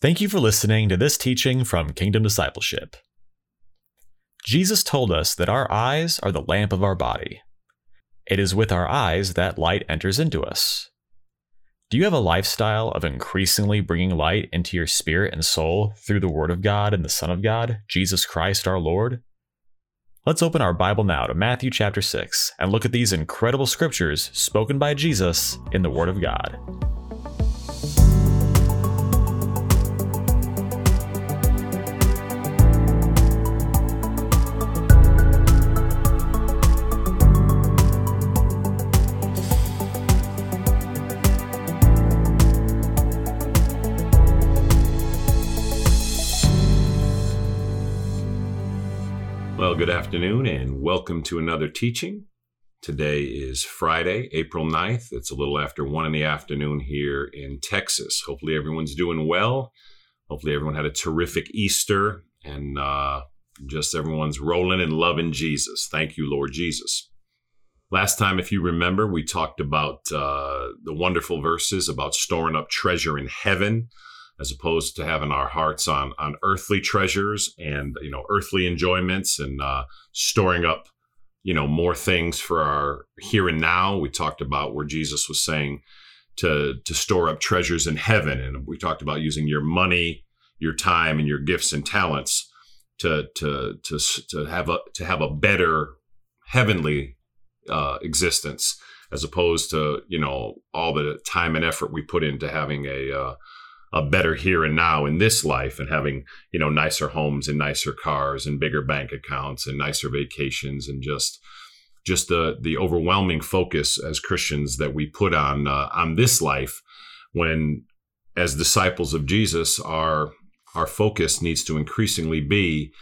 Thank you for listening to this teaching from Kingdom Discipleship. Jesus told us that our eyes are the lamp of our body. It is with our eyes that light enters into us. Do you have a lifestyle of increasingly bringing light into your spirit and soul through the Word of God and the Son of God, Jesus Christ our Lord? Let's open our Bible now to Matthew chapter 6 and look at these incredible scriptures spoken by Jesus in the Word of God. Good afternoon and welcome to another teaching. Today is Friday, April 9th. It's a little after one in the afternoon here in Texas. Hopefully, everyone's doing well. Hopefully, everyone had a terrific Easter and uh, just everyone's rolling and loving Jesus. Thank you, Lord Jesus. Last time, if you remember, we talked about uh, the wonderful verses about storing up treasure in heaven as opposed to having our hearts on on earthly treasures and you know earthly enjoyments and uh, storing up you know more things for our here and now. We talked about where Jesus was saying to to store up treasures in heaven, and we talked about using your money, your time, and your gifts and talents to to to to have a to have a better heavenly uh, existence as opposed to you know all the time and effort we put into having a uh, a better here and now in this life and having you know nicer homes and nicer cars and bigger bank accounts and nicer vacations and just just the the overwhelming focus as Christians that we put on uh, on this life when as disciples of Jesus our our focus needs to increasingly be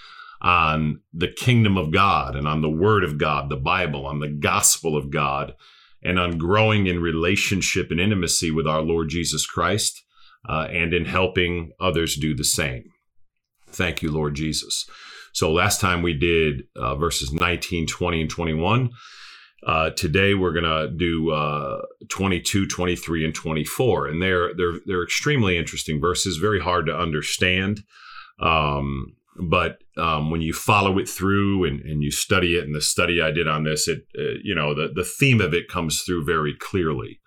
on the kingdom of God and on the word of God the Bible on the gospel of God and on growing in relationship and intimacy with our Lord Jesus Christ uh, and in helping others do the same. Thank you, Lord Jesus. So last time we did uh, verses 19, 20, and 21. Uh, today we're going to do uh, 22, 23, and 24. And they're, they're, they're extremely interesting verses, very hard to understand. Um, but um, when you follow it through and, and you study it, and the study I did on this, it uh, you know the the theme of it comes through very clearly.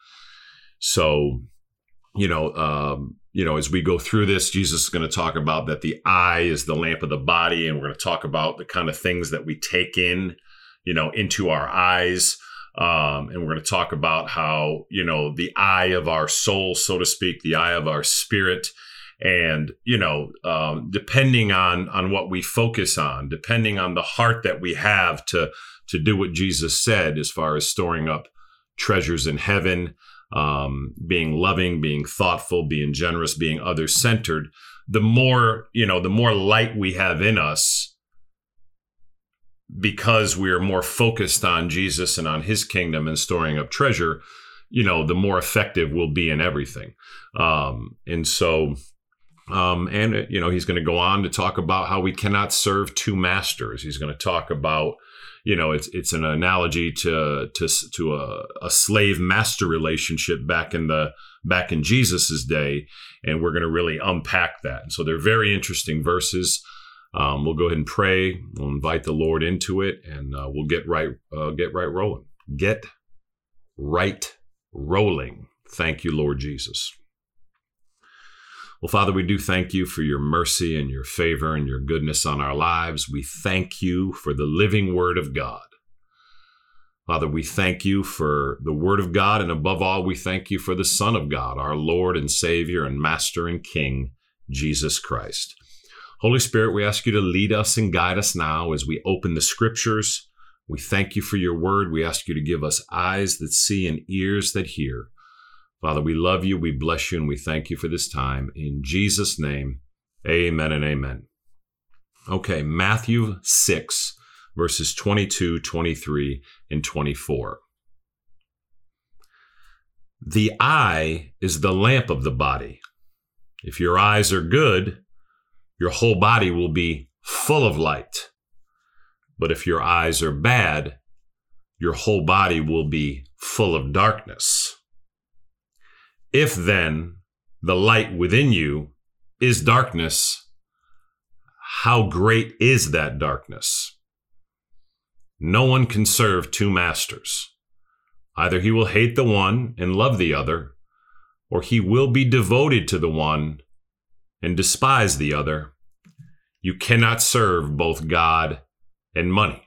So you know, um, you know, as we go through this, Jesus is going to talk about that the eye is the lamp of the body, and we're going to talk about the kind of things that we take in, you know, into our eyes. Um, and we're going to talk about how, you know, the eye of our soul, so to speak, the eye of our spirit, and you know, um, depending on on what we focus on, depending on the heart that we have to to do what Jesus said, as far as storing up treasures in heaven um, being loving, being thoughtful, being generous, being other centered, the more, you know, the more light we have in us because we're more focused on Jesus and on his kingdom and storing up treasure, you know, the more effective we'll be in everything. Um, and so, um, and, you know, he's going to go on to talk about how we cannot serve two masters. He's going to talk about, you know it's it's an analogy to to to a, a slave master relationship back in the back in Jesus's day, and we're going to really unpack that. And so they're very interesting verses. Um, we'll go ahead and pray. We'll invite the Lord into it, and uh, we'll get right uh, get right rolling. Get right rolling. Thank you, Lord Jesus. Well, Father, we do thank you for your mercy and your favor and your goodness on our lives. We thank you for the living word of God. Father, we thank you for the word of God, and above all, we thank you for the Son of God, our Lord and Savior and Master and King, Jesus Christ. Holy Spirit, we ask you to lead us and guide us now as we open the scriptures. We thank you for your word. We ask you to give us eyes that see and ears that hear. Father, we love you, we bless you, and we thank you for this time. In Jesus' name, amen and amen. Okay, Matthew 6, verses 22, 23, and 24. The eye is the lamp of the body. If your eyes are good, your whole body will be full of light. But if your eyes are bad, your whole body will be full of darkness. If then the light within you is darkness, how great is that darkness? No one can serve two masters. Either he will hate the one and love the other, or he will be devoted to the one and despise the other. You cannot serve both God and money.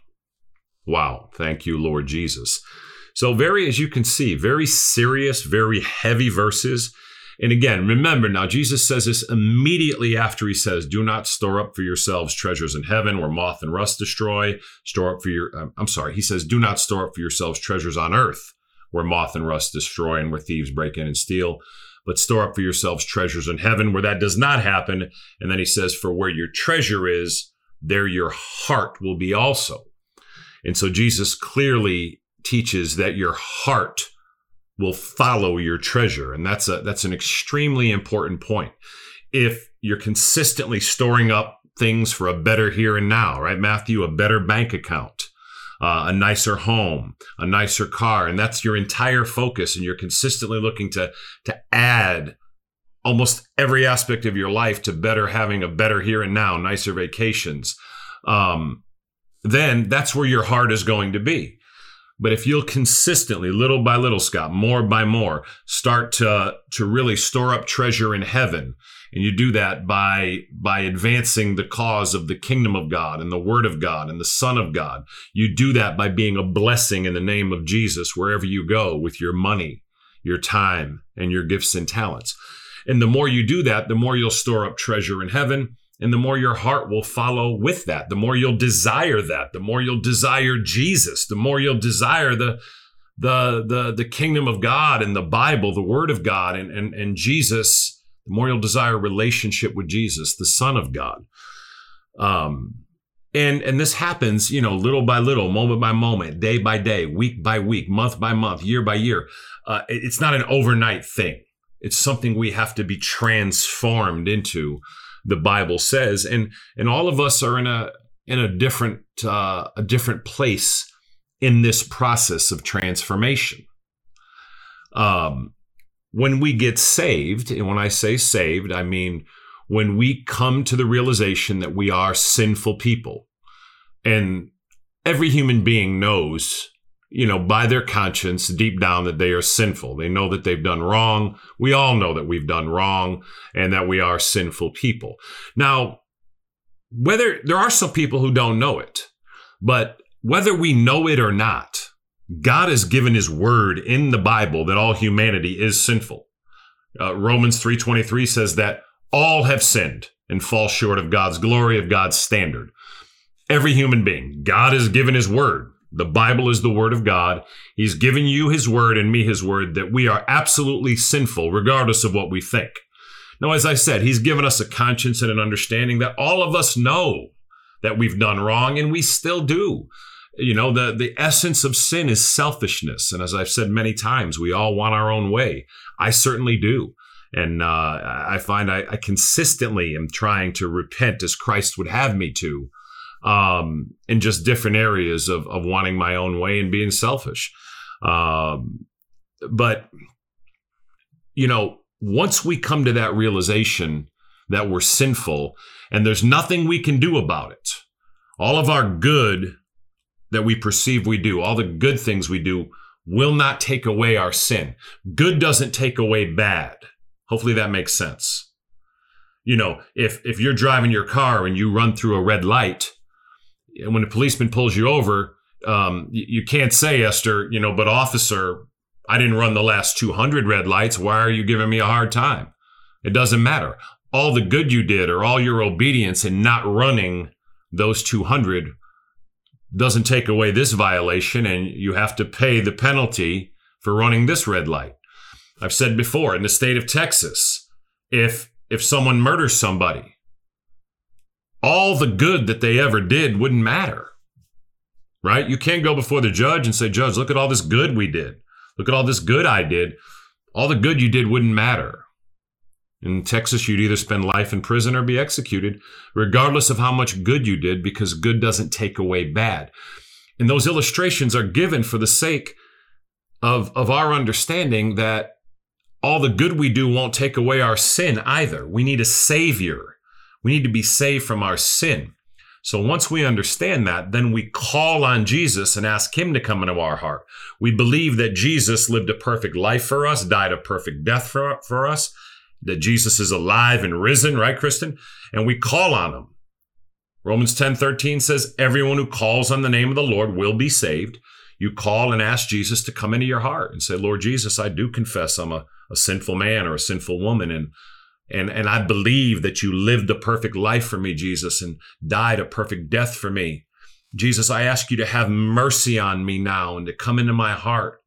Wow. Thank you, Lord Jesus. So, very, as you can see, very serious, very heavy verses. And again, remember now, Jesus says this immediately after he says, Do not store up for yourselves treasures in heaven where moth and rust destroy. Store up for your, um, I'm sorry, he says, Do not store up for yourselves treasures on earth where moth and rust destroy and where thieves break in and steal. But store up for yourselves treasures in heaven where that does not happen. And then he says, For where your treasure is, there your heart will be also. And so Jesus clearly teaches that your heart will follow your treasure. And that's a that's an extremely important point. If you're consistently storing up things for a better here and now, right? Matthew, a better bank account, uh, a nicer home, a nicer car, and that's your entire focus, and you're consistently looking to to add almost every aspect of your life to better having a better here and now, nicer vacations. Um, then that's where your heart is going to be. But if you'll consistently, little by little, Scott, more by more, start to to really store up treasure in heaven, and you do that by by advancing the cause of the kingdom of God and the Word of God and the Son of God. You do that by being a blessing in the name of Jesus wherever you go with your money, your time, and your gifts and talents. And the more you do that, the more you'll store up treasure in heaven and the more your heart will follow with that, the more you'll desire that, the more you'll desire Jesus, the more you'll desire the the the the kingdom of God and the Bible, the Word of God, and and, and Jesus, the more you'll desire relationship with Jesus, the Son of God. Um, and and this happens, you know, little by little, moment by moment, day by day, week by week, month by month, year by year. Uh, it's not an overnight thing. It's something we have to be transformed into the Bible says, and and all of us are in a in a different uh, a different place in this process of transformation. Um, when we get saved, and when I say saved, I mean when we come to the realization that we are sinful people, and every human being knows you know, by their conscience deep down that they are sinful. They know that they've done wrong. We all know that we've done wrong and that we are sinful people. Now, whether there are some people who don't know it, but whether we know it or not, God has given his word in the Bible that all humanity is sinful. Uh, Romans 3:23 says that all have sinned and fall short of God's glory of God's standard. Every human being, God has given his word the Bible is the Word of God. He's given you His Word and me His Word that we are absolutely sinful, regardless of what we think. Now, as I said, He's given us a conscience and an understanding that all of us know that we've done wrong, and we still do. You know, the, the essence of sin is selfishness. And as I've said many times, we all want our own way. I certainly do. And uh, I find I, I consistently am trying to repent as Christ would have me to um, in just different areas of, of wanting my own way and being selfish. Um, but, you know, once we come to that realization that we're sinful and there's nothing we can do about it, all of our good that we perceive we do, all the good things we do, will not take away our sin. Good doesn't take away bad. Hopefully that makes sense. You know, if if you're driving your car and you run through a red light, when a policeman pulls you over, um, you, you can't say, Esther, you know, but officer, I didn't run the last 200 red lights. Why are you giving me a hard time? It doesn't matter. All the good you did or all your obedience in not running those 200 doesn't take away this violation, and you have to pay the penalty for running this red light. I've said before in the state of Texas, if if someone murders somebody all the good that they ever did wouldn't matter. Right? You can't go before the judge and say, Judge, look at all this good we did. Look at all this good I did. All the good you did wouldn't matter. In Texas, you'd either spend life in prison or be executed, regardless of how much good you did, because good doesn't take away bad. And those illustrations are given for the sake of, of our understanding that all the good we do won't take away our sin either. We need a savior. We need to be saved from our sin. So once we understand that, then we call on Jesus and ask him to come into our heart. We believe that Jesus lived a perfect life for us, died a perfect death for, for us, that Jesus is alive and risen, right, Kristen? And we call on him. Romans 10 13 says, Everyone who calls on the name of the Lord will be saved. You call and ask Jesus to come into your heart and say, Lord Jesus, I do confess I'm a, a sinful man or a sinful woman. And and, and I believe that you lived a perfect life for me, Jesus, and died a perfect death for me. Jesus, I ask you to have mercy on me now and to come into my heart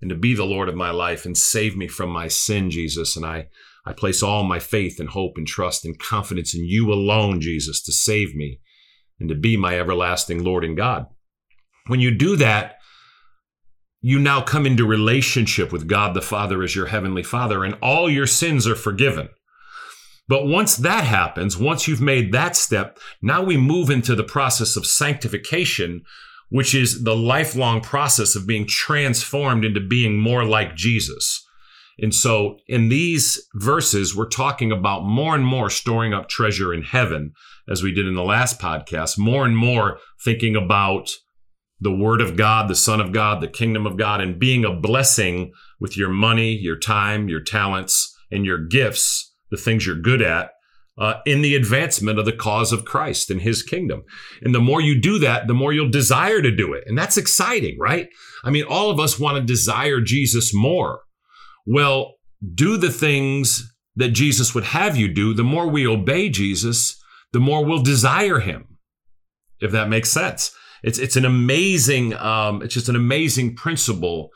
and to be the Lord of my life and save me from my sin, Jesus. And I, I place all my faith and hope and trust and confidence in you alone, Jesus, to save me and to be my everlasting Lord and God. When you do that, you now come into relationship with God the Father as your heavenly Father, and all your sins are forgiven. But once that happens, once you've made that step, now we move into the process of sanctification, which is the lifelong process of being transformed into being more like Jesus. And so in these verses, we're talking about more and more storing up treasure in heaven, as we did in the last podcast, more and more thinking about the Word of God, the Son of God, the kingdom of God, and being a blessing with your money, your time, your talents, and your gifts, the things you're good at, uh, in the advancement of the cause of Christ and his kingdom. And the more you do that, the more you'll desire to do it. And that's exciting, right? I mean, all of us want to desire Jesus more. Well, do the things that Jesus would have you do. The more we obey Jesus, the more we'll desire him, if that makes sense. It's, it's an amazing, um, it's just an amazing principle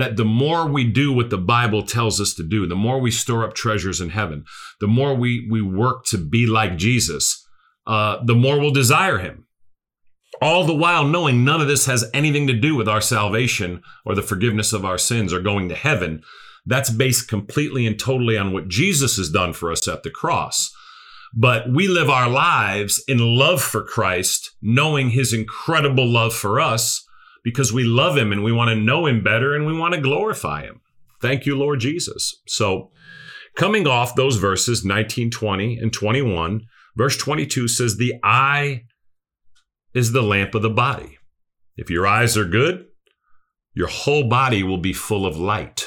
that the more we do what the Bible tells us to do, the more we store up treasures in heaven, the more we, we work to be like Jesus, uh, the more we'll desire him. All the while knowing none of this has anything to do with our salvation or the forgiveness of our sins or going to heaven, that's based completely and totally on what Jesus has done for us at the cross. But we live our lives in love for Christ, knowing his incredible love for us because we love him and we want to know him better and we want to glorify him. Thank you, Lord Jesus. So, coming off those verses 19, 20, and 21, verse 22 says, The eye is the lamp of the body. If your eyes are good, your whole body will be full of light.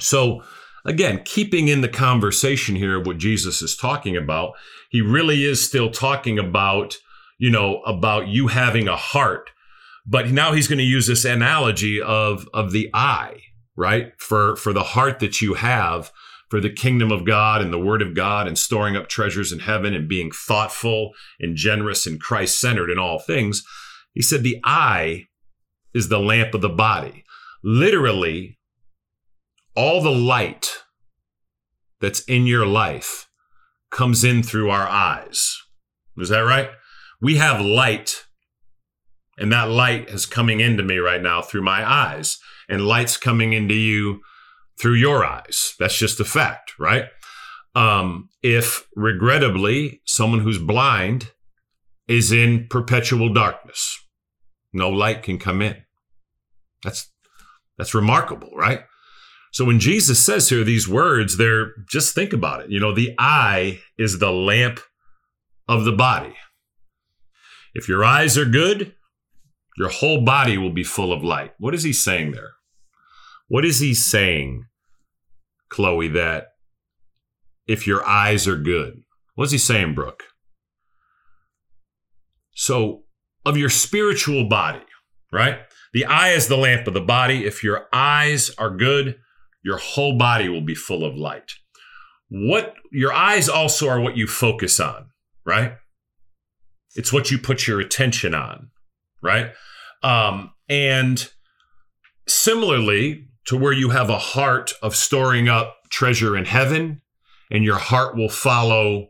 So, again, keeping in the conversation here of what Jesus is talking about, he really is still talking about, you know, about you having a heart. But now he's going to use this analogy of of the eye, right? For for the heart that you have for the kingdom of God and the word of God and storing up treasures in heaven and being thoughtful and generous and Christ centered in all things. He said the eye is the lamp of the body. Literally, all the light that's in your life comes in through our eyes. Is that right? We have light, and that light is coming into me right now through my eyes, and light's coming into you through your eyes. That's just a fact, right? Um, if regrettably someone who's blind is in perpetual darkness, no light can come in. That's that's remarkable, right? So when Jesus says here these words, they're just think about it. You know, the eye is the lamp of the body. If your eyes are good, your whole body will be full of light. What is he saying there? What is he saying, Chloe, that if your eyes are good? What's he saying, Brooke? So, of your spiritual body, right? The eye is the lamp of the body. If your eyes are good, your whole body will be full of light. What your eyes also are what you focus on, right? It's what you put your attention on, right? Um, and similarly to where you have a heart of storing up treasure in heaven, and your heart will follow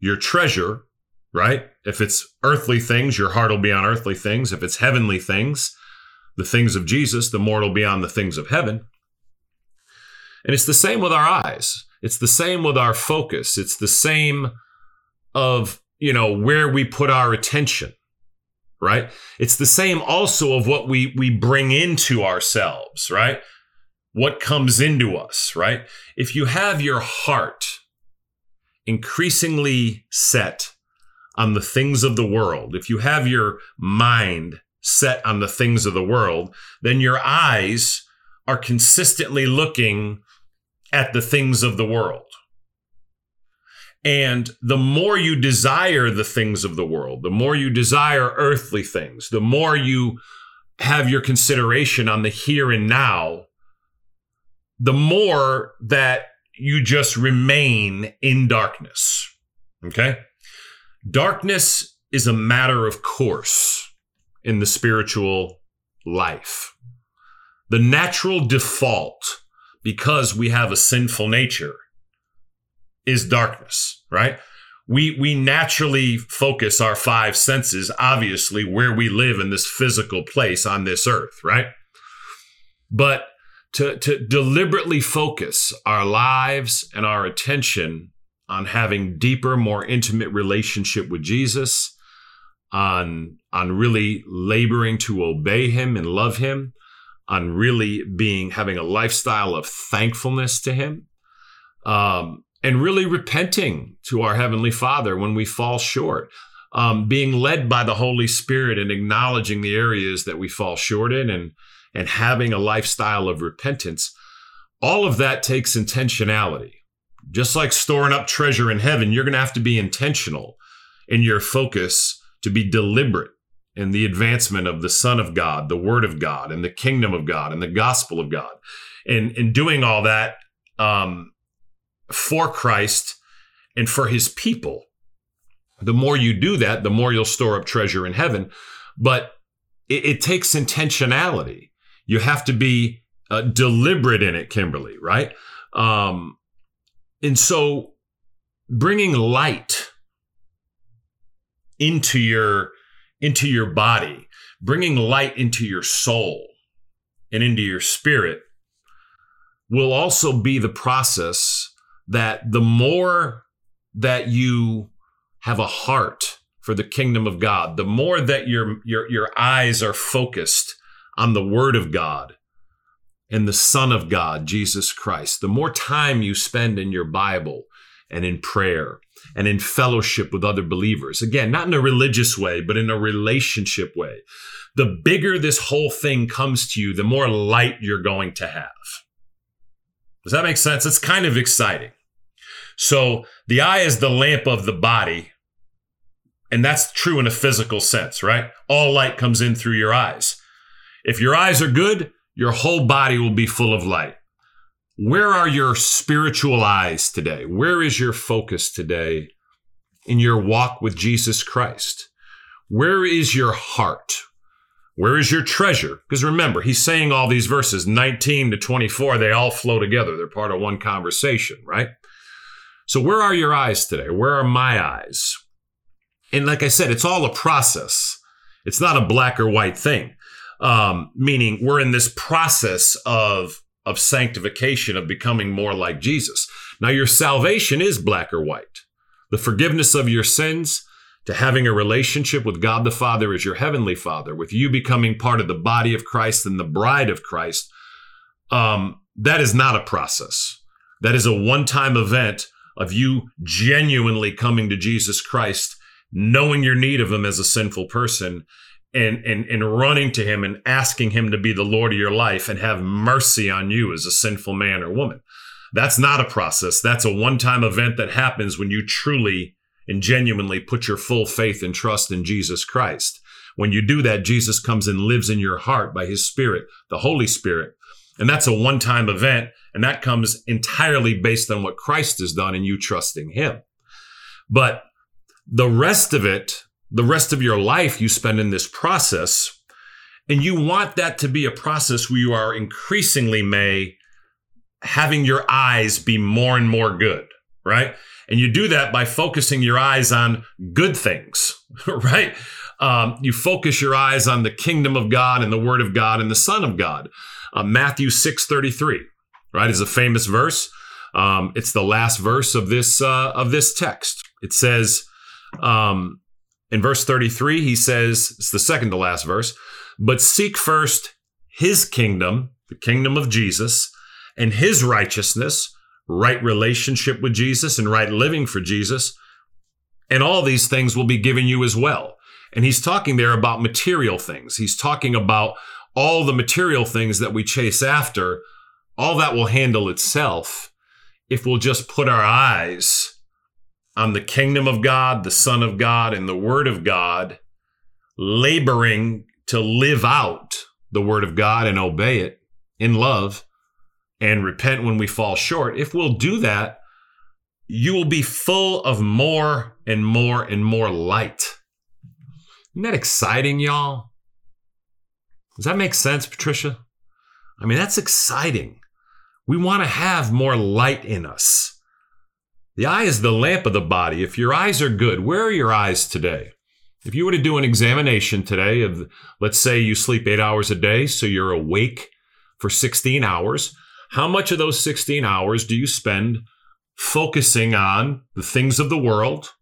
your treasure, right? If it's earthly things, your heart will be on earthly things. If it's heavenly things, the things of Jesus, the more it'll be on the things of heaven. And it's the same with our eyes. It's the same with our focus. It's the same of, you know, where we put our attention, right? It's the same also of what we we bring into ourselves, right? what comes into us, right? If you have your heart increasingly set on the things of the world, if you have your mind set on the things of the world, then your eyes are consistently looking at the things of the world. And the more you desire the things of the world, the more you desire earthly things, the more you have your consideration on the here and now, the more that you just remain in darkness. Okay? Darkness is a matter of course in the spiritual life. The natural default, because we have a sinful nature, is darkness, right? We, we naturally focus our five senses, obviously, where we live in this physical place on this earth, right? But to, to deliberately focus our lives and our attention on having deeper, more intimate relationship with Jesus, on on really laboring to obey him and love him on really being having a lifestyle of thankfulness to him um, and really repenting to our heavenly father when we fall short um, being led by the holy spirit and acknowledging the areas that we fall short in and and having a lifestyle of repentance all of that takes intentionality just like storing up treasure in heaven you're going to have to be intentional in your focus to be deliberate in the advancement of the Son of God, the Word of God, and the kingdom of God, and the gospel of God. And in doing all that um, for Christ and for his people, the more you do that, the more you'll store up treasure in heaven. But it, it takes intentionality. You have to be uh, deliberate in it, Kimberly, right? Um, and so bringing light into your into your body, bringing light into your soul and into your spirit will also be the process that the more that you have a heart for the kingdom of God, the more that your your your eyes are focused on the word of God and the son of God, Jesus Christ, the more time you spend in your Bible and in prayer and in fellowship with other believers. Again, not in a religious way, but in a relationship way. The bigger this whole thing comes to you, the more light you're going to have. Does that make sense? It's kind of exciting. So the eye is the lamp of the body. And that's true in a physical sense, right? All light comes in through your eyes. If your eyes are good, your whole body will be full of light. Where are your spiritual eyes today? Where is your focus today in your walk with Jesus Christ? Where is your heart? Where is your treasure? Because remember, he's saying all these verses 19 to 24, they all flow together. They're part of one conversation, right? So, where are your eyes today? Where are my eyes? And like I said, it's all a process. It's not a black or white thing. Um, meaning we're in this process of of sanctification, of becoming more like Jesus. Now, your salvation is black or white. The forgiveness of your sins, to having a relationship with God the Father as your heavenly Father, with you becoming part of the body of Christ and the bride of Christ, um, that is not a process. That is a one time event of you genuinely coming to Jesus Christ, knowing your need of Him as a sinful person, and, and, and running to him and asking him to be the Lord of your life and have mercy on you as a sinful man or woman. That's not a process. That's a one time event that happens when you truly and genuinely put your full faith and trust in Jesus Christ. When you do that, Jesus comes and lives in your heart by his Spirit, the Holy Spirit. And that's a one time event. And that comes entirely based on what Christ has done and you trusting him. But the rest of it the rest of your life you spend in this process. And you want that to be a process where you are increasingly, May, having your eyes be more and more good, right? And you do that by focusing your eyes on good things, right? Um, you focus your eyes on the kingdom of God and the word of God and the son of God. Uh, Matthew 6 33, right, is a famous verse. Um, it's the last verse of this uh, of this text. It says, um, in verse 33, he says, it's the second to last verse, but seek first his kingdom, the kingdom of Jesus, and his righteousness, right relationship with Jesus and right living for Jesus. And all these things will be given you as well. And he's talking there about material things. He's talking about all the material things that we chase after. All that will handle itself if we'll just put our eyes on the kingdom of God, the Son of God, and the Word of God, laboring to live out the Word of God and obey it in love and repent when we fall short. If we'll do that, you will be full of more and more and more light. Isn't that exciting, y'all? Does that make sense, Patricia? I mean, that's exciting. We want to have more light in us. The eye is the lamp of the body. If your eyes are good, where are your eyes today? If you were to do an examination today of, let's say you sleep eight hours a day, so you're awake for 16 hours, how much of those 16 hours do you spend focusing on the things of the world,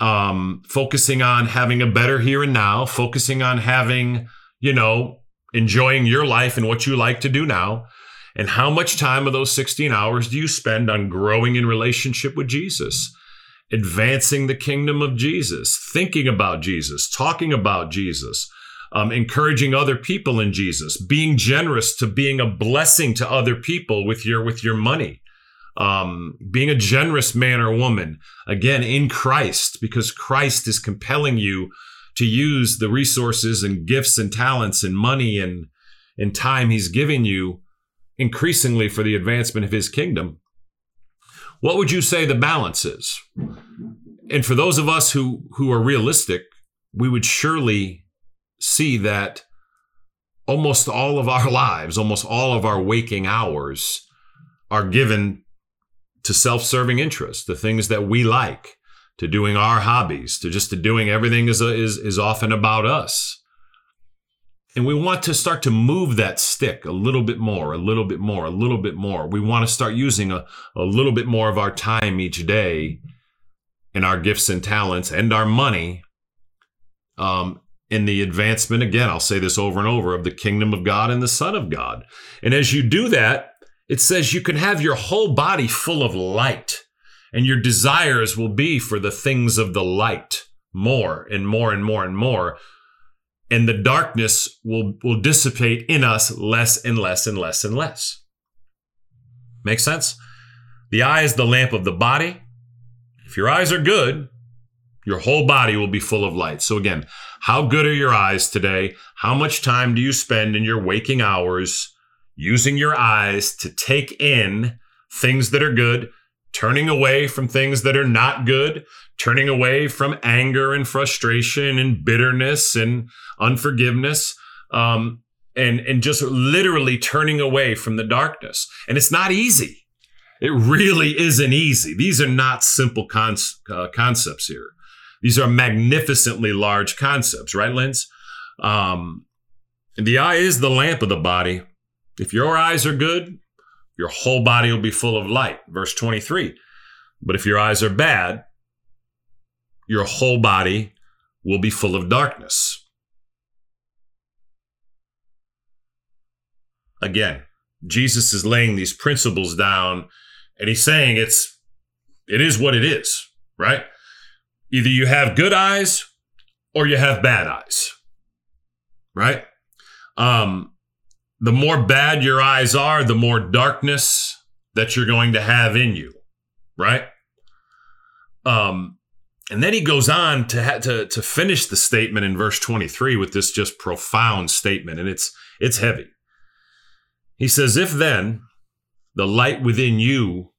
um, focusing on having a better here and now, focusing on having, you know, enjoying your life and what you like to do now, and how much time of those 16 hours do you spend on growing in relationship with Jesus, advancing the kingdom of Jesus, thinking about Jesus, talking about Jesus, um, encouraging other people in Jesus, being generous to being a blessing to other people with your with your money, um, being a generous man or woman again in Christ because Christ is compelling you to use the resources and gifts and talents and money and and time He's giving you increasingly for the advancement of his kingdom. What would you say the balance is? And for those of us who, who are realistic, we would surely see that almost all of our lives, almost all of our waking hours are given to self-serving interests, the things that we like, to doing our hobbies, to just to doing everything is, is, is often about us. And we want to start to move that stick a little bit more, a little bit more, a little bit more. We want to start using a, a little bit more of our time each day and our gifts and talents and our money um, in the advancement, again, I'll say this over and over, of the kingdom of God and the Son of God. And as you do that, it says you can have your whole body full of light, and your desires will be for the things of the light more and more and more and more and the darkness will, will dissipate in us less and less and less and less. Make sense? The eye is the lamp of the body. If your eyes are good, your whole body will be full of light. So, again, how good are your eyes today? How much time do you spend in your waking hours using your eyes to take in things that are good, turning away from things that are not good, turning away from anger and frustration and bitterness and unforgiveness, um, and and just literally turning away from the darkness. And it's not easy. It really isn't easy. These are not simple con- uh, concepts here. These are magnificently large concepts, right, Linz? Um, the eye is the lamp of the body. If your eyes are good, your whole body will be full of light. Verse 23. But if your eyes are bad, your whole body will be full of darkness. Again, Jesus is laying these principles down and he's saying it's it is what it is, right? Either you have good eyes or you have bad eyes. Right? Um the more bad your eyes are, the more darkness that you're going to have in you, right? Um, and then he goes on to, ha- to to finish the statement in verse 23 with this just profound statement, and it's it's heavy. He says, "If then the light within you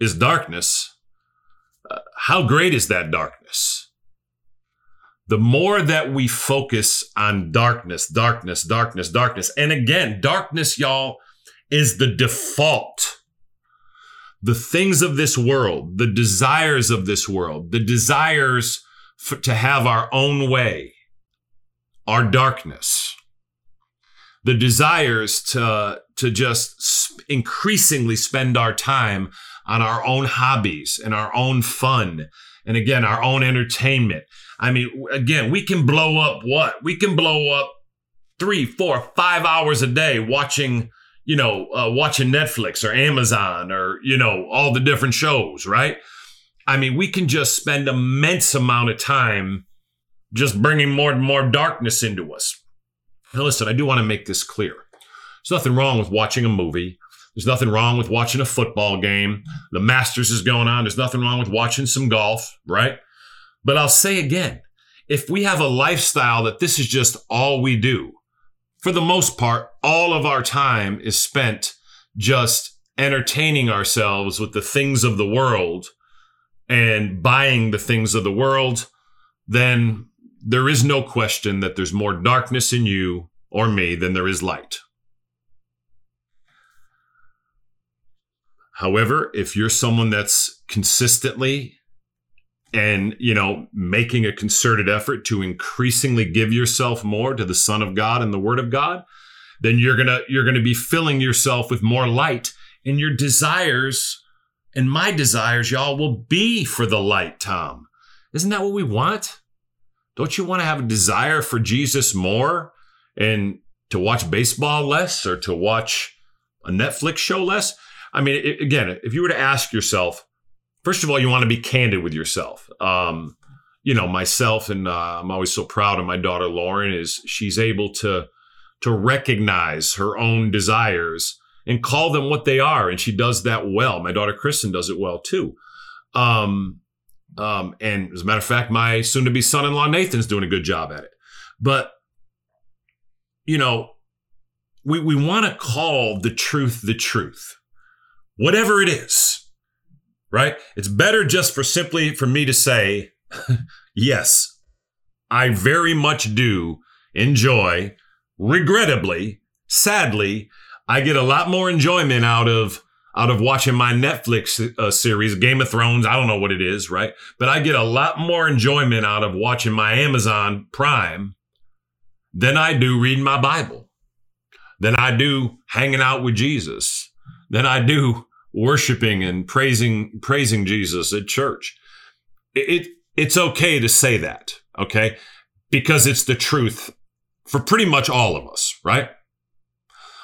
is darkness, uh, how great is that darkness?" The more that we focus on darkness, darkness, darkness, darkness, and again, darkness, y'all, is the default. The things of this world, the desires of this world, the desires for, to have our own way are darkness. The desires to, to just increasingly spend our time on our own hobbies and our own fun and again, our own entertainment. I mean, again, we can blow up what? We can blow up three, four, five hours a day watching, you know, uh, watching Netflix or Amazon or, you know, all the different shows, right? I mean, we can just spend immense amount of time just bringing more and more darkness into us. Now, listen, I do want to make this clear. There's nothing wrong with watching a movie. There's nothing wrong with watching a football game. The Masters is going on. There's nothing wrong with watching some golf, right? But I'll say again, if we have a lifestyle that this is just all we do, for the most part, all of our time is spent just entertaining ourselves with the things of the world and buying the things of the world, then there is no question that there's more darkness in you or me than there is light. However, if you're someone that's consistently and, you know, making a concerted effort to increasingly give yourself more to the Son of God and the Word of God, then you're going to you're going to be filling yourself with more light and your desires and my desires y'all will be for the light, Tom. Isn't that what we want? Don't you want to have a desire for Jesus more and to watch baseball less or to watch a Netflix show less? I mean, it, again, if you were to ask yourself, first of all, you want to be candid with yourself. Um, you know, myself, and uh, I'm always so proud of my daughter Lauren. Is she's able to to recognize her own desires and call them what they are, and she does that well. My daughter Kristen does it well too. Um, um, and as a matter of fact, my soon-to-be son-in-law Nathan's doing a good job at it. But you know, we we want to call the truth the truth whatever it is, right? It's better just for simply for me to say, yes, I very much do enjoy, regrettably, sadly, I get a lot more enjoyment out of out of watching my Netflix uh, series, Game of Thrones. I don't know what it is, right? But I get a lot more enjoyment out of watching my Amazon Prime than I do reading my Bible, than I do hanging out with Jesus, than I do worshiping and praising praising Jesus at church. It, it it's okay to say that, okay? Because it's the truth for pretty much all of us, right?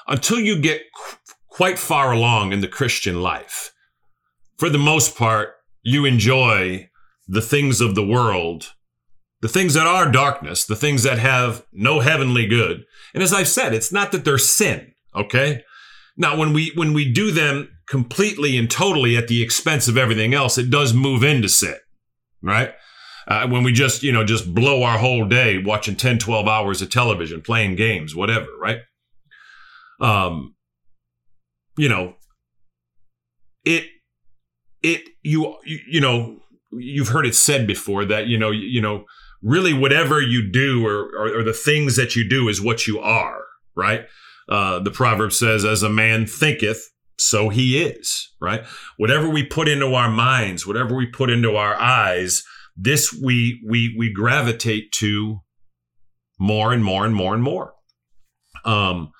Until you get qu- quite far along in the Christian life, for the most part, you enjoy the things of the world, the things that are darkness, the things that have no heavenly good. And as I've said, it's not that they're sin, okay? Now, when we when we do them completely and totally at the expense of everything else, it does move into sit, right? Uh, when we just, you know, just blow our whole day watching 10, 12 hours of television, playing games, whatever, right? Um, you know, it, it, you, you, you know, you've heard it said before that, you know, you, you know, really whatever you do or, or, or the things that you do is what you are, right? Uh, the proverb says, as a man thinketh, so he is, right? Whatever we put into our minds, whatever we put into our eyes, this we we we gravitate to more and more and more and more. Um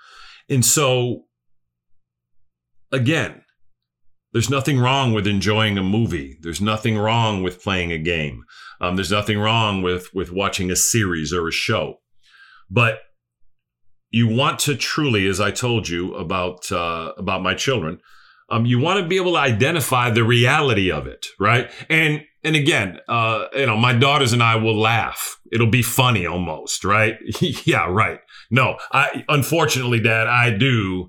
and so again, there's nothing wrong with enjoying a movie. There's nothing wrong with playing a game. Um, there's nothing wrong with with watching a series or a show. But you want to truly, as I told you about uh, about my children, um, you want to be able to identify the reality of it, right? And and again, uh, you know, my daughters and I will laugh. It'll be funny almost, right? yeah, right. No, I unfortunately, Dad, I do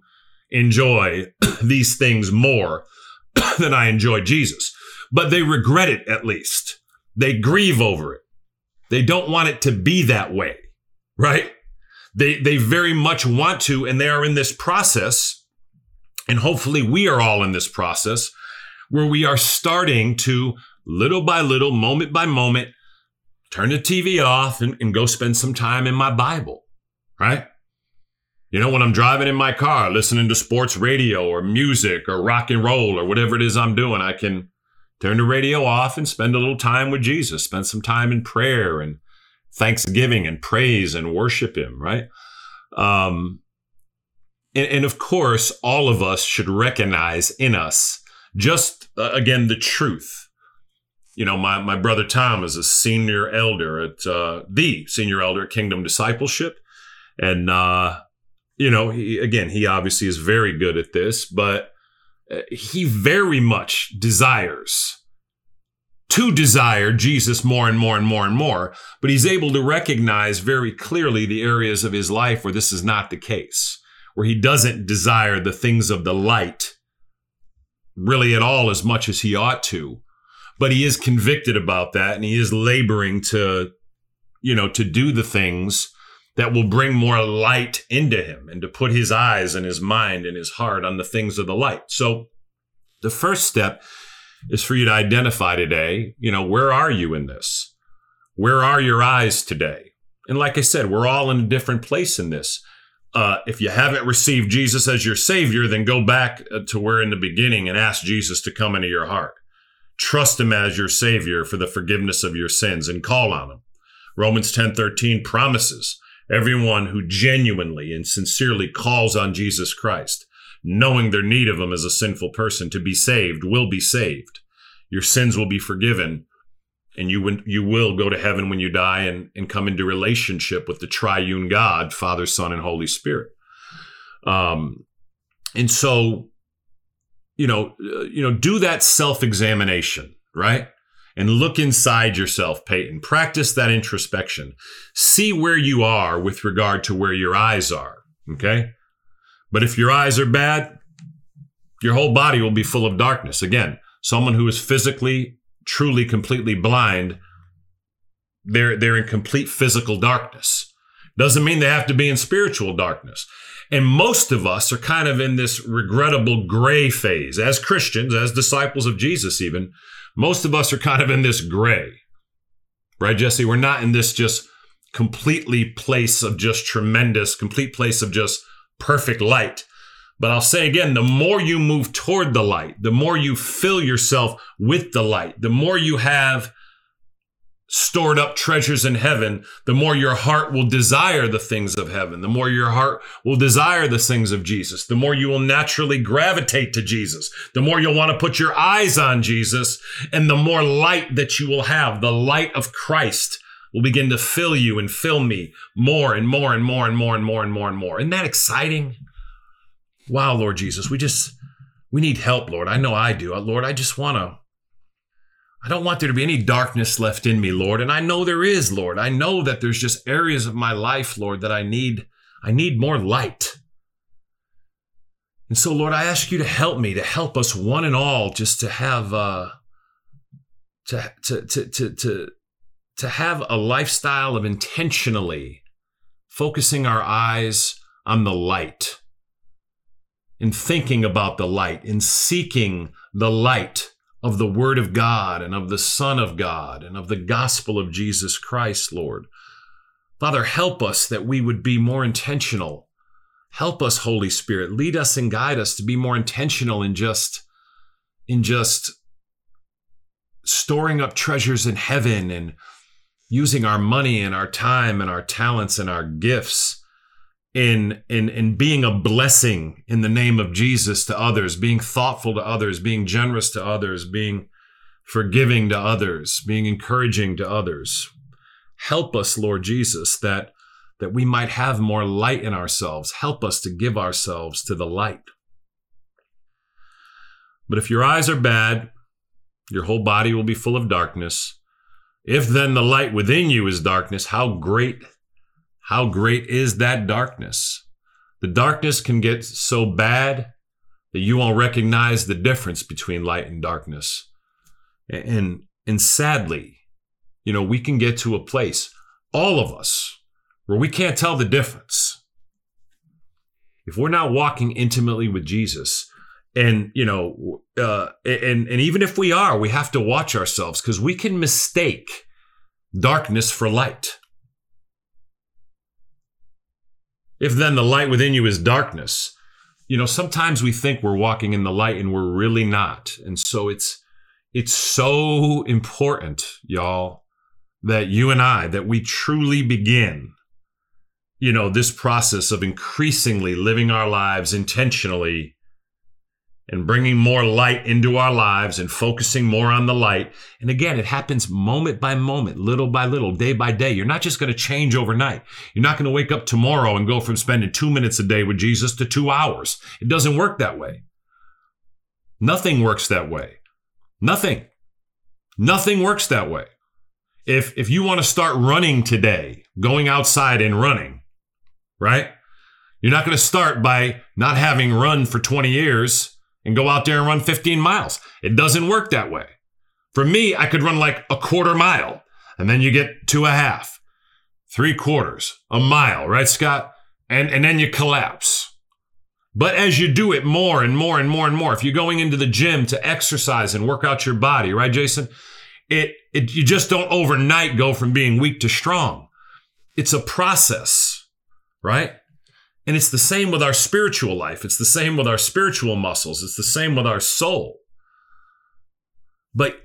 enjoy these things more than I enjoy Jesus, but they regret it at least. They grieve over it. They don't want it to be that way, right? They, they very much want to, and they are in this process. And hopefully we are all in this process where we are starting to little by little, moment by moment, turn the TV off and, and go spend some time in my Bible, right? You know, when I'm driving in my car, listening to sports radio or music or rock and roll or whatever it is I'm doing, I can turn the radio off and spend a little time with Jesus, spend some time in prayer and thanksgiving and praise and worship him, right? Um, and, and of course, all of us should recognize in us just, uh, again, the truth. You know, my, my brother Tom is a senior elder at uh, the senior elder at Kingdom Discipleship. And uh, you know, he, again, he obviously is very good at this, but uh, he very much desires to desire Jesus more and more and more and more, but he's able to recognize very clearly the areas of his life where this is not the case, where he doesn't desire the things of the light really at all as much as he ought to. But he is convicted about that and he is laboring to, you know, to do the things that will bring more light into him and to put his eyes and his mind and his heart on the things of the light. So the first step is for you to identify today, you know, where are you in this? Where are your eyes today? And like I said, we're all in a different place in this. Uh, if you haven't received Jesus as your Savior, then go back uh, to where in the beginning and ask Jesus to come into your heart. Trust Him as your Savior for the forgiveness of your sins and call on Him. Romans 10 13 promises everyone who genuinely and sincerely calls on Jesus Christ, knowing their need of Him as a sinful person to be saved, will be saved. Your sins will be forgiven, and you, you will go to heaven when you die and, and come into relationship with the triune God, Father, Son, and Holy Spirit. Um, and so, you know, uh, you know, do that self examination, right? and look inside yourself, Peyton. Practice that introspection. See where you are with regard to where your eyes are. Okay. But if your eyes are bad, your whole body will be full of darkness. Again, someone who is physically, truly, completely blind, they're, they're in complete physical darkness. Doesn't mean they have to be in spiritual darkness. And most of us are kind of in this regrettable gray phase as Christians, as disciples of Jesus, even most of us are kind of in this gray, right, Jesse? We're not in this just completely place of just tremendous, complete place of just perfect light. But I'll say again, the more you move toward the light, the more you fill yourself with the light, the more you have stored up treasures in heaven, the more your heart will desire the things of heaven, the more your heart will desire the things of Jesus, the more you will naturally gravitate to Jesus, the more you'll want to put your eyes on Jesus, and the more light that you will have, the light of Christ will begin to fill you and fill me more and more and more and more and more and more and more. Isn't that exciting? Wow, Lord Jesus, we just, we need help, Lord. I know I do. Lord, I just want to I don't want there to be any darkness left in me, Lord. And I know there is, Lord. I know that there's just areas of my life, Lord, that I need I need more light. And so, Lord, I ask you to help me, to help us one and all, just to have uh to to to to to, have a lifestyle of intentionally focusing our eyes on the light, in thinking about the light, in seeking the light of the Word of God and of the Son of God and of the gospel of Jesus Christ, Lord. Father, help us that we would be more intentional. Help us, Holy Spirit. Lead us and guide us to be more intentional in just, in just storing up treasures in heaven and using our money and our time and our talents and our gifts in in in being a blessing in the name of Jesus to others, being thoughtful to others, being generous to others, being forgiving to others, being encouraging to others. Help us, Lord Jesus, that that we might have more light in ourselves. Help us to give ourselves to the light. But if your eyes are bad, your whole body will be full of darkness. If then the light within you is darkness, how great how great is that darkness? The darkness can get so bad that you won't recognize the difference between light and darkness. And, and sadly, you know, we can get to a place, all of us, where we can't tell the difference. If we're not walking intimately with Jesus, and you know, uh, and and even if we are, we have to watch ourselves because we can mistake darkness for light. If then the light within you is darkness, you know, sometimes we think we're walking in the light and we're really not. And so it's it's so important, y'all, that you and I that we truly begin you know, this process of increasingly living our lives intentionally and bringing more light into our lives and focusing more on the light. And again, it happens moment by moment, little by little, day by day. You're not just going to change overnight. You're not going to wake up tomorrow and go from spending two minutes a day with Jesus to two hours. It doesn't work that way. Nothing works that way. Nothing. Nothing works that way. If, if you want to start running today, going outside and running, right? You're not going to start by not having run for 20 years and go out there and run 15 miles. It doesn't work that way. For me, I could run like a quarter mile and then you get two and a half, three quarters, a mile, right, Scott? And, and then you collapse. But as you do it more and more and more and more, if you're going into the gym to exercise and work out your body, right, Jason? It, it you just don't overnight go from being weak to strong. It's a process, right? And it's the same with our spiritual life. It's the same with our spiritual muscles. It's the same with our soul. But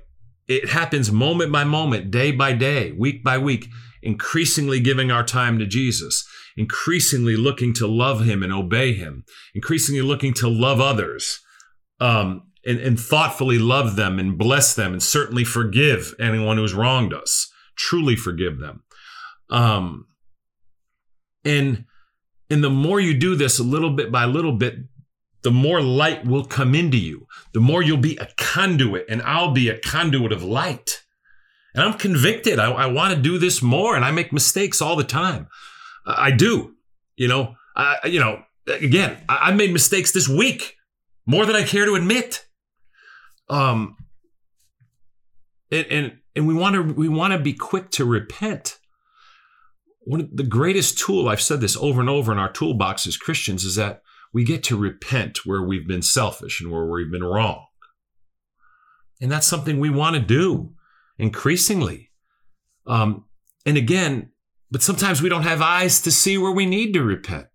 it happens moment by moment, day by day, week by week, increasingly giving our time to Jesus, increasingly looking to love him and obey him, increasingly looking to love others, um, and, and thoughtfully love them and bless them and certainly forgive anyone who's wronged us, truly forgive them. Um, and and the more you do this a little bit by little bit, the more light will come into you. The more you'll be a conduit, and I'll be a conduit of light. And I'm convicted. I, I want to do this more, and I make mistakes all the time. I do. You know, I, you know, again, I, I made mistakes this week more than I care to admit. Um, and and, and we want to we want to be quick to repent one of the greatest tool i've said this over and over in our toolbox as christians is that we get to repent where we've been selfish and where we've been wrong. And that's something we want to do increasingly. Um, and again but sometimes we don't have eyes to see where we need to repent.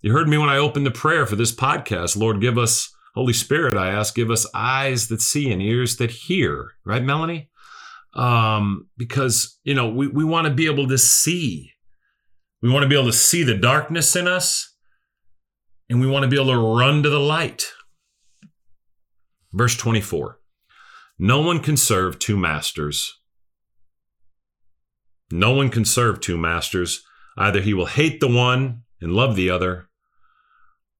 You heard me when i opened the prayer for this podcast lord give us holy spirit i ask give us eyes that see and ears that hear. Right melanie um, because you know we, we want to be able to see. We want to be able to see the darkness in us and we want to be able to run to the light. Verse 24 no one can serve two masters. No one can serve two masters. Either he will hate the one and love the other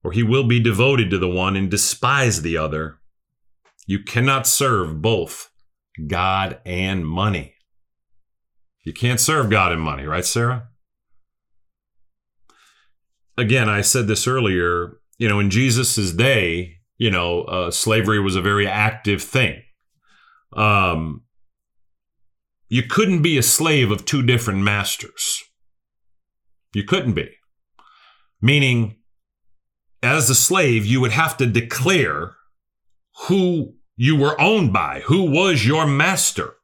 or he will be devoted to the one and despise the other. You cannot serve both God and money. You can't serve God and money, right, Sarah? Again, I said this earlier, you know, in Jesus's day, you know, uh, slavery was a very active thing. Um, you couldn't be a slave of two different masters. You couldn't be. Meaning, as a slave, you would have to declare who you were owned by, who was your master.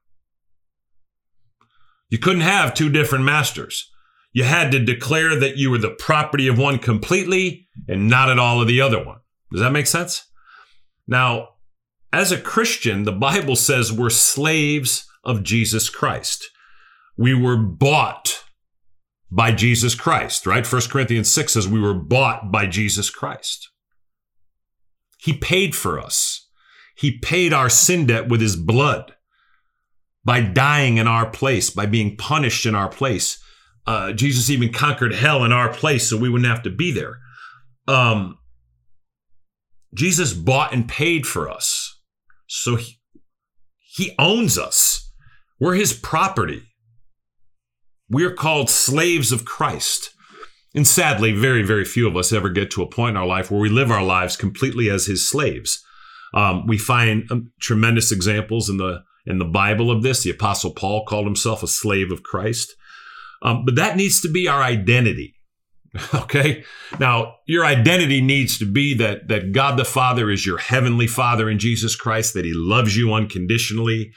You couldn't have two different masters. You had to declare that you were the property of one completely and not at all of the other one. Does that make sense? Now, as a Christian, the Bible says we're slaves of Jesus Christ. We were bought by Jesus Christ, right? 1 Corinthians 6 says we were bought by Jesus Christ. He paid for us. He paid our sin debt with his blood by dying in our place, by being punished in our place. Uh, Jesus even conquered hell in our place so we wouldn't have to be there. Um, Jesus bought and paid for us. So he, he owns us. We're his property. We're called slaves of Christ. And sadly, very, very few of us ever get to a point in our life where we live our lives completely as his slaves. Um, we find um, tremendous examples in the in the Bible of this. The Apostle Paul called himself a slave of Christ, um, but that needs to be our identity. okay, now your identity needs to be that that God the Father is your heavenly Father in Jesus Christ, that He loves you unconditionally.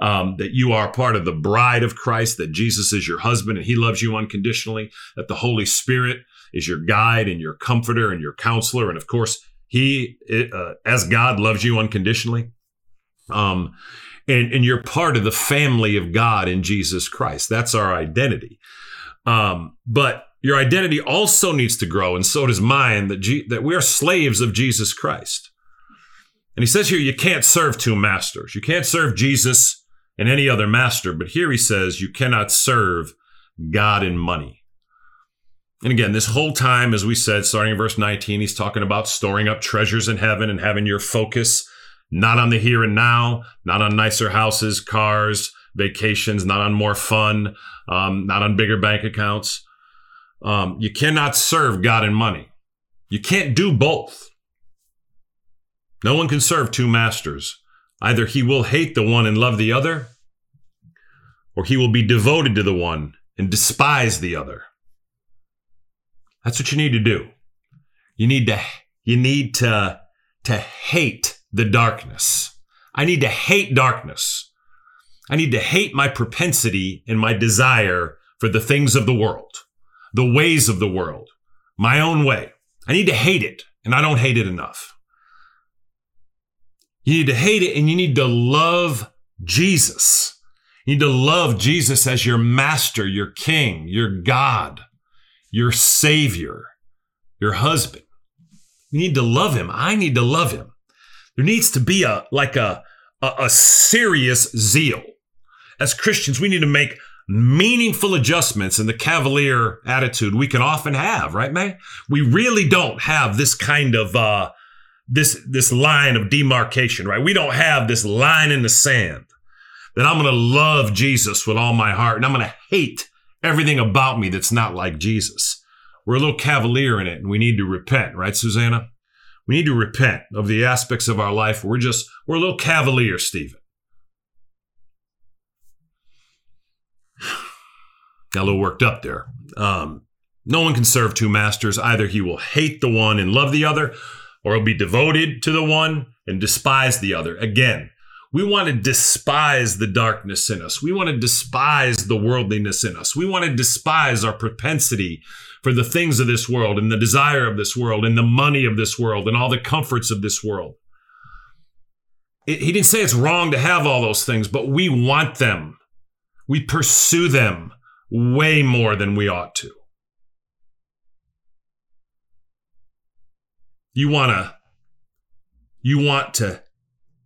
Um, that you are part of the bride of Christ, that Jesus is your husband and he loves you unconditionally, that the Holy Spirit is your guide and your comforter and your counselor. And of course, he, uh, as God, loves you unconditionally. Um, and, and you're part of the family of God in Jesus Christ. That's our identity. Um, but your identity also needs to grow, and so does mine, that, G- that we are slaves of Jesus Christ. And he says here, you can't serve two masters. You can't serve Jesus and any other master. But here he says, you cannot serve God and money. And again, this whole time, as we said, starting in verse 19, he's talking about storing up treasures in heaven and having your focus not on the here and now, not on nicer houses, cars, vacations, not on more fun, um, not on bigger bank accounts. Um, you cannot serve God and money. You can't do both. No one can serve two masters. Either he will hate the one and love the other, or he will be devoted to the one and despise the other. That's what you need to do. You need to you need to to hate the darkness. I need to hate darkness. I need to hate my propensity and my desire for the things of the world, the ways of the world, my own way. I need to hate it, and I don't hate it enough. You need to hate it and you need to love Jesus. You need to love Jesus as your master, your king, your God, your savior, your husband. You need to love him. I need to love him. There needs to be a like a, a, a serious zeal. As Christians, we need to make meaningful adjustments in the cavalier attitude we can often have, right, man? We really don't have this kind of uh, this this line of demarcation, right? We don't have this line in the sand that I'm going to love Jesus with all my heart and I'm going to hate everything about me that's not like Jesus. We're a little cavalier in it and we need to repent, right, Susanna? We need to repent of the aspects of our life. We're just, we're a little cavalier, Stephen. Got a little worked up there. Um, no one can serve two masters. Either he will hate the one and love the other, or he'll be devoted to the one and despise the other. Again, we want to despise the darkness in us. We want to despise the worldliness in us. We want to despise our propensity for the things of this world and the desire of this world and the money of this world and all the comforts of this world. It, he didn't say it's wrong to have all those things, but we want them. We pursue them way more than we ought to. You want to you want to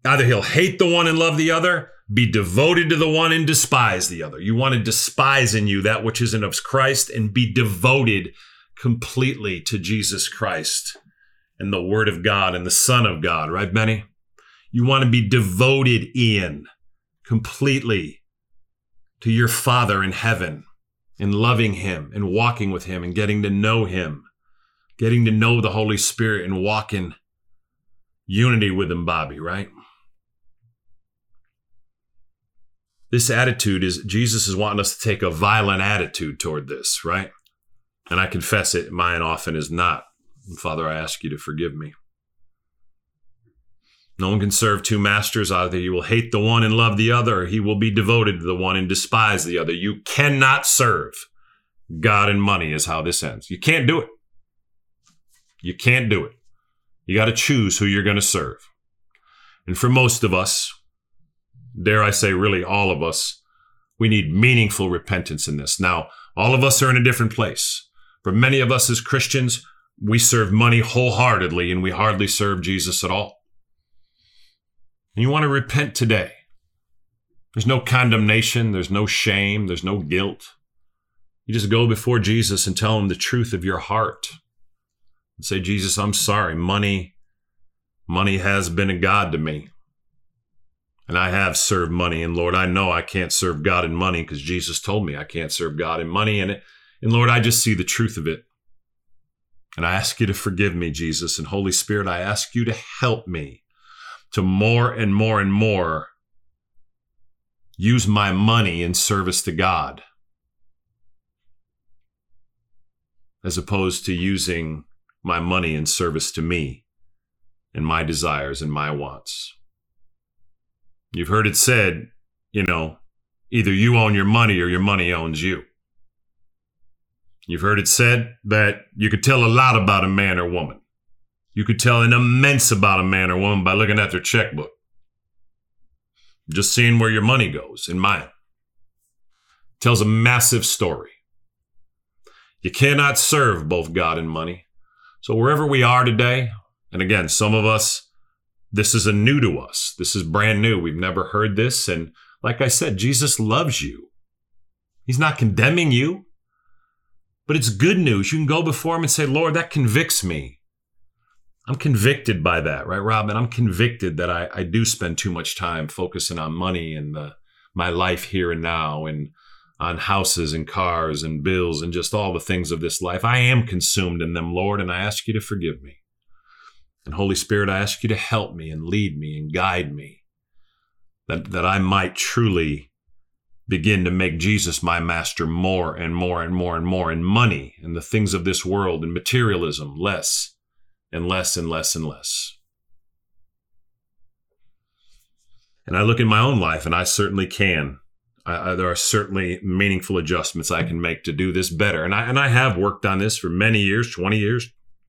either he'll hate the one and love the other, be devoted to the one and despise the other. You want to despise in you that which isn't of Christ and be devoted completely to Jesus Christ and the Word of God and the Son of God, right, Benny? You want to be devoted in completely to your Father in heaven and loving Him and walking with Him and getting to know Him, getting to know the Holy Spirit and walking unity with Him, Bobby, right? This attitude is Jesus is wanting us to take a violent attitude toward this, right? And I confess it, mine often is not. Father, I ask you to forgive me. No one can serve two masters. Either he will hate the one and love the other, or he will be devoted to the one and despise the other. You cannot serve God and money, is how this ends. You can't do it. You can't do it. You got to choose who you're going to serve. And for most of us, dare I say, really all of us, we need meaningful repentance in this. Now, all of us are in a different place. For many of us as Christians, we serve money wholeheartedly and we hardly serve Jesus at all and you want to repent today, there's no condemnation, there's no shame, there's no guilt. You just go before Jesus and tell him the truth of your heart. And say, Jesus, I'm sorry. Money, money has been a God to me. And I have served money. And Lord, I know I can't serve God in money because Jesus told me I can't serve God in money. And, and Lord, I just see the truth of it. And I ask you to forgive me, Jesus. And Holy Spirit, I ask you to help me to more and more and more use my money in service to God as opposed to using my money in service to me and my desires and my wants. You've heard it said, you know, either you own your money or your money owns you. You've heard it said that you could tell a lot about a man or woman you could tell an immense about a man or woman by looking at their checkbook. Just seeing where your money goes in mine tells a massive story. You cannot serve both God and money. So wherever we are today, and again, some of us this is a new to us. This is brand new. We've never heard this. And like I said, Jesus loves you. He's not condemning you, but it's good news. You can go before him and say, Lord, that convicts me. I'm convicted by that, right, Robin? I'm convicted that I, I do spend too much time focusing on money and the, my life here and now and on houses and cars and bills and just all the things of this life. I am consumed in them, Lord, and I ask you to forgive me. And Holy Spirit, I ask you to help me and lead me and guide me that, that I might truly begin to make Jesus my master more and more and more and more, and money and the things of this world and materialism less and less and less and less. And I look in my own life, and I certainly can. I, I, there are certainly meaningful adjustments I can make to do this better, and I and I have worked on this for many years, twenty years,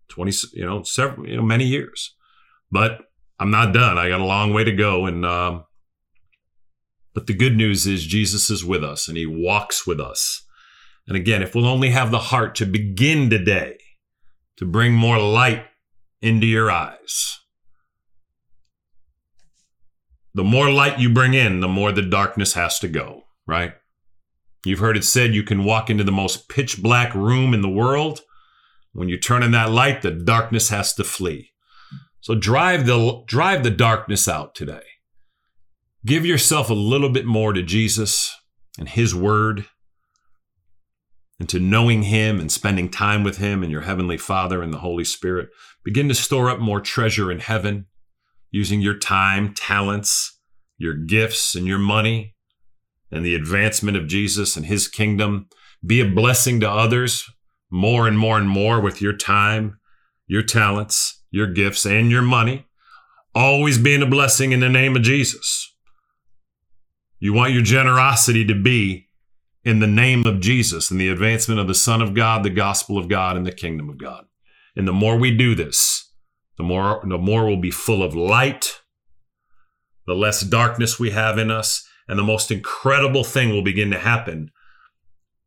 twenty, you know, several, you know, many years. But I'm not done. I got a long way to go, and um, but the good news is Jesus is with us, and He walks with us. And again, if we'll only have the heart to begin today to bring more light into your eyes. The more light you bring in, the more the darkness has to go, right? You've heard it said you can walk into the most pitch black room in the world. When you turn in that light, the darkness has to flee. So drive the drive the darkness out today. Give yourself a little bit more to Jesus and his word and to knowing him and spending time with him and your heavenly Father and the Holy Spirit. Begin to store up more treasure in heaven using your time, talents, your gifts, and your money and the advancement of Jesus and his kingdom. Be a blessing to others more and more and more with your time, your talents, your gifts, and your money. Always being a blessing in the name of Jesus. You want your generosity to be in the name of Jesus and the advancement of the Son of God, the gospel of God, and the kingdom of God. And the more we do this, the more, the more we'll be full of light, the less darkness we have in us, and the most incredible thing will begin to happen.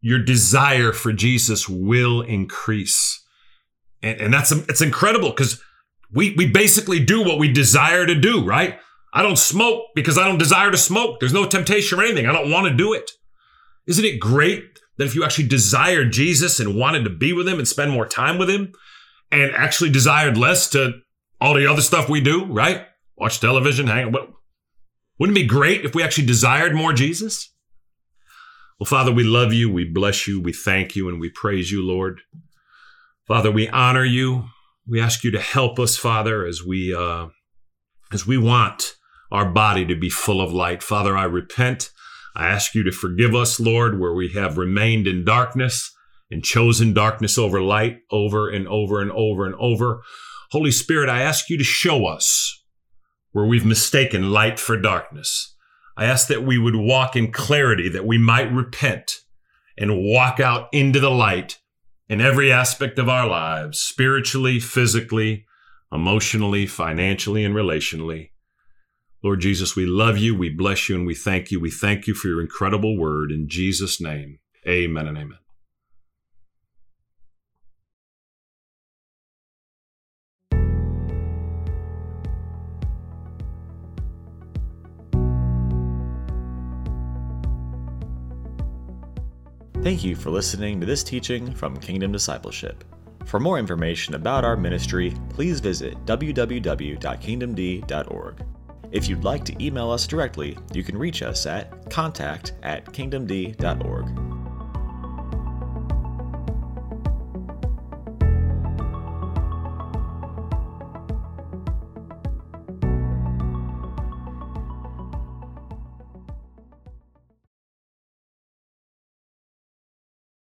Your desire for Jesus will increase. And, and that's it's incredible because we, we basically do what we desire to do, right? I don't smoke because I don't desire to smoke. There's no temptation or anything. I don't want to do it. Isn't it great that if you actually desired Jesus and wanted to be with him and spend more time with him, and actually desired less to all the other stuff we do, right? Watch television, hang out. Wouldn't it be great if we actually desired more Jesus? Well, Father, we love you, we bless you, we thank you, and we praise you, Lord. Father, we honor you. We ask you to help us, Father, as we uh, as we want our body to be full of light. Father, I repent. I ask you to forgive us, Lord, where we have remained in darkness and chosen darkness over light over and over and over and over. Holy Spirit, I ask you to show us where we've mistaken light for darkness. I ask that we would walk in clarity, that we might repent and walk out into the light in every aspect of our lives, spiritually, physically, emotionally, financially, and relationally. Lord Jesus, we love you, we bless you, and we thank you. We thank you for your incredible word. In Jesus' name, amen and amen. Thank you for listening to this teaching from Kingdom Discipleship. For more information about our ministry, please visit www.kingdomd.org. If you'd like to email us directly, you can reach us at contact at kingdomd.org.